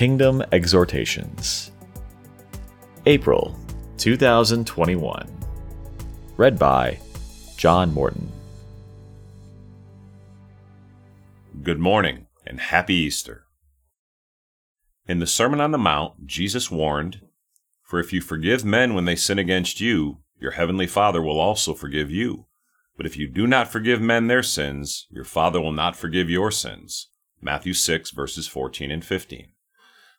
Kingdom Exhortations. April 2021. Read by John Morton. Good morning and happy Easter. In the Sermon on the Mount, Jesus warned, For if you forgive men when they sin against you, your heavenly Father will also forgive you. But if you do not forgive men their sins, your Father will not forgive your sins. Matthew 6, verses 14 and 15.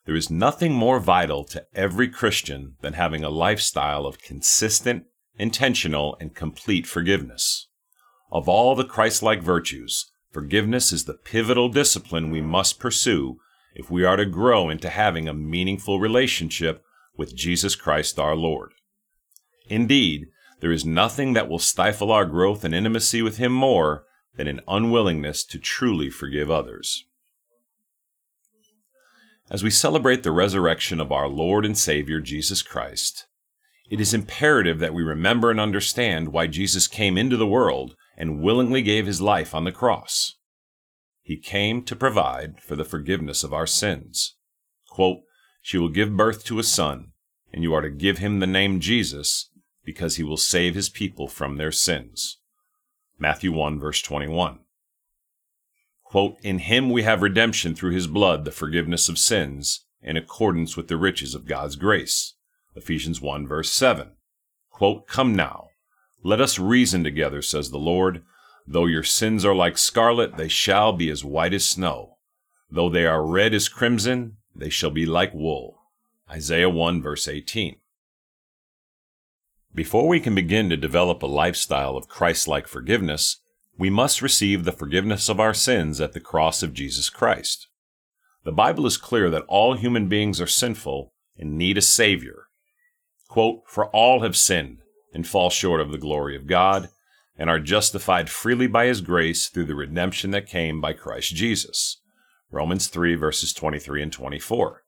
There is nothing more vital to every Christian than having a lifestyle of consistent, intentional, and complete forgiveness. Of all the Christ like virtues, forgiveness is the pivotal discipline we must pursue if we are to grow into having a meaningful relationship with Jesus Christ our Lord. Indeed, there is nothing that will stifle our growth and intimacy with Him more than an unwillingness to truly forgive others. As we celebrate the resurrection of our Lord and Savior Jesus Christ, it is imperative that we remember and understand why Jesus came into the world and willingly gave his life on the cross. He came to provide for the forgiveness of our sins. Quote, she will give birth to a son, and you are to give him the name Jesus, because he will save his people from their sins. Matthew 1 verse 21. Quote, In him we have redemption through his blood, the forgiveness of sins, in accordance with the riches of God's grace. Ephesians 1 verse 7. Quote, Come now, let us reason together, says the Lord. Though your sins are like scarlet, they shall be as white as snow. Though they are red as crimson, they shall be like wool. Isaiah 1 verse 18. Before we can begin to develop a lifestyle of Christ like forgiveness, we must receive the forgiveness of our sins at the cross of Jesus Christ. The Bible is clear that all human beings are sinful and need a Savior. Quote, For all have sinned and fall short of the glory of God, and are justified freely by His grace through the redemption that came by Christ Jesus. Romans 3, verses 23 and 24.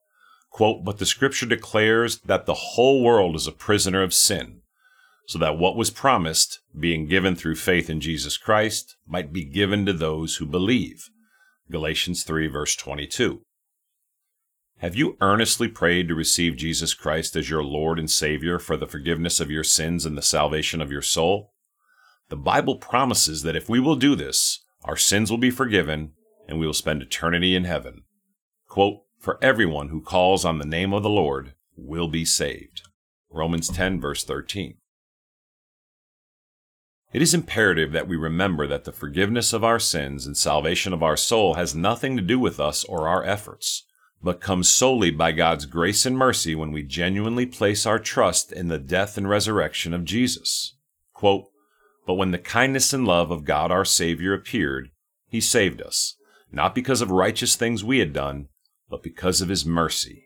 Quote, But the Scripture declares that the whole world is a prisoner of sin so that what was promised, being given through faith in Jesus Christ, might be given to those who believe. Galatians 3, verse 22. Have you earnestly prayed to receive Jesus Christ as your Lord and Savior for the forgiveness of your sins and the salvation of your soul? The Bible promises that if we will do this, our sins will be forgiven and we will spend eternity in heaven. Quote, For everyone who calls on the name of the Lord will be saved. Romans 10, verse 13. It is imperative that we remember that the forgiveness of our sins and salvation of our soul has nothing to do with us or our efforts, but comes solely by God's grace and mercy when we genuinely place our trust in the death and resurrection of Jesus. Quote, but when the kindness and love of God our Savior appeared, He saved us, not because of righteous things we had done, but because of His mercy.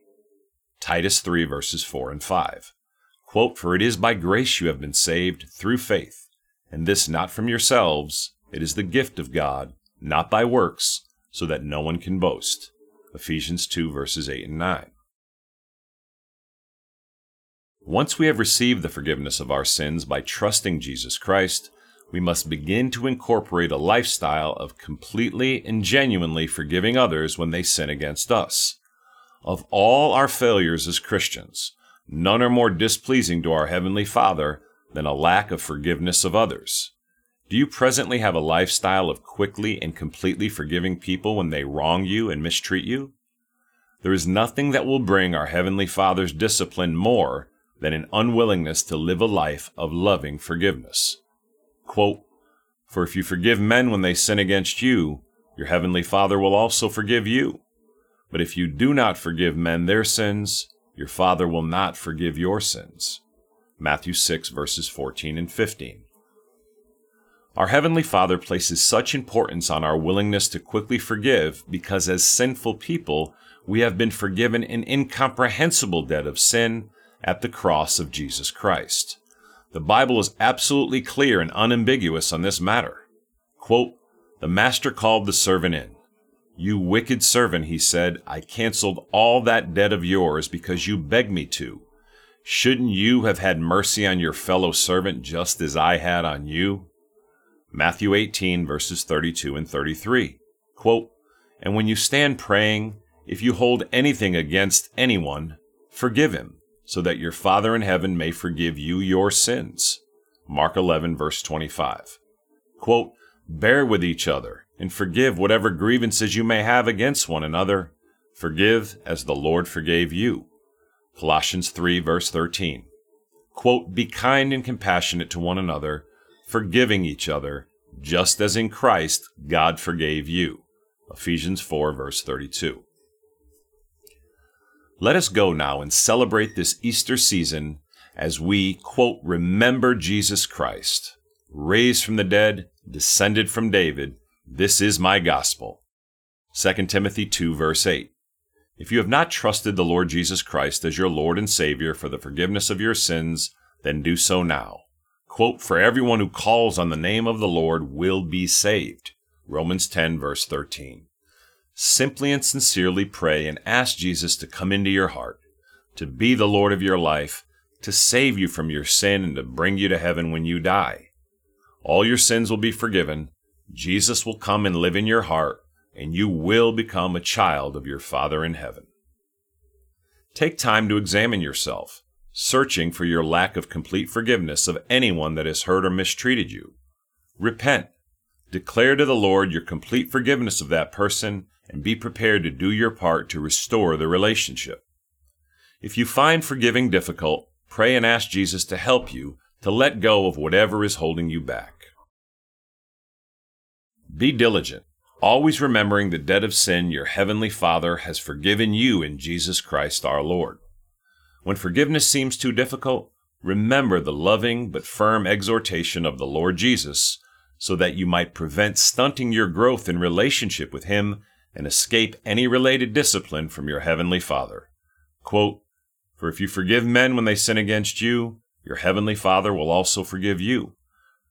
Titus 3 verses 4 and 5. Quote, For it is by grace you have been saved through faith and this not from yourselves, it is the gift of God, not by works, so that no one can boast. Ephesians 2 verses 8 and 9. Once we have received the forgiveness of our sins by trusting Jesus Christ, we must begin to incorporate a lifestyle of completely and genuinely forgiving others when they sin against us. Of all our failures as Christians, none are more displeasing to our Heavenly Father than a lack of forgiveness of others? Do you presently have a lifestyle of quickly and completely forgiving people when they wrong you and mistreat you? There is nothing that will bring our Heavenly Father's discipline more than an unwillingness to live a life of loving forgiveness. Quote, For if you forgive men when they sin against you, your Heavenly Father will also forgive you. But if you do not forgive men their sins, your Father will not forgive your sins. Matthew 6, verses 14 and 15. Our Heavenly Father places such importance on our willingness to quickly forgive because, as sinful people, we have been forgiven an incomprehensible debt of sin at the cross of Jesus Christ. The Bible is absolutely clear and unambiguous on this matter. Quote, the master called the servant in. You wicked servant, he said, I canceled all that debt of yours because you begged me to. Shouldn't you have had mercy on your fellow servant just as I had on you? Matthew 18, verses 32 and 33. Quote, And when you stand praying, If you hold anything against anyone, forgive him, so that your Father in heaven may forgive you your sins. Mark 11, verse 25. Quote, Bear with each other, and forgive whatever grievances you may have against one another. Forgive as the Lord forgave you. Colossians 3, verse 13. Quote, Be kind and compassionate to one another, forgiving each other, just as in Christ God forgave you. Ephesians 4, verse 32. Let us go now and celebrate this Easter season as we, quote, remember Jesus Christ, raised from the dead, descended from David. This is my gospel. 2 Timothy 2, verse 8. If you have not trusted the Lord Jesus Christ as your Lord and Savior for the forgiveness of your sins, then do so now. Quote, For everyone who calls on the name of the Lord will be saved. Romans 10, verse 13 simply and sincerely pray and ask Jesus to come into your heart, to be the Lord of your life, to save you from your sin, and to bring you to heaven when you die. All your sins will be forgiven. Jesus will come and live in your heart, and you will become a child of your Father in heaven. Take time to examine yourself, searching for your lack of complete forgiveness of anyone that has hurt or mistreated you. Repent. Declare to the Lord your complete forgiveness of that person and be prepared to do your part to restore the relationship. If you find forgiving difficult, pray and ask Jesus to help you to let go of whatever is holding you back. Be diligent, always remembering the debt of sin your heavenly Father has forgiven you in Jesus Christ our Lord. When forgiveness seems too difficult, remember the loving but firm exhortation of the Lord Jesus so that you might prevent stunting your growth in relationship with Him and escape any related discipline from your heavenly Father. Quote, For if you forgive men when they sin against you, your heavenly Father will also forgive you.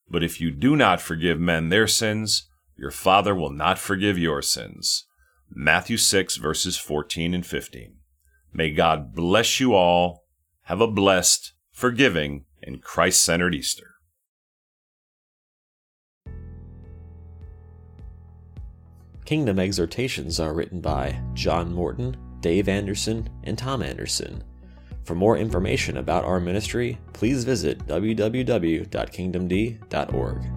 But if you do not forgive men their sins, your Father will not forgive your sins. Matthew 6, verses 14 and 15. May God bless you all. Have a blessed, forgiving, and Christ centered Easter. Kingdom exhortations are written by John Morton, Dave Anderson, and Tom Anderson. For more information about our ministry, please visit www.kingdomd.org.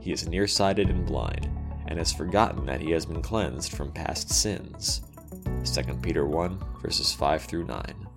he is nearsighted and blind, and has forgotten that he has been cleansed from past sins. 2 Peter 1, verses 5 through 9.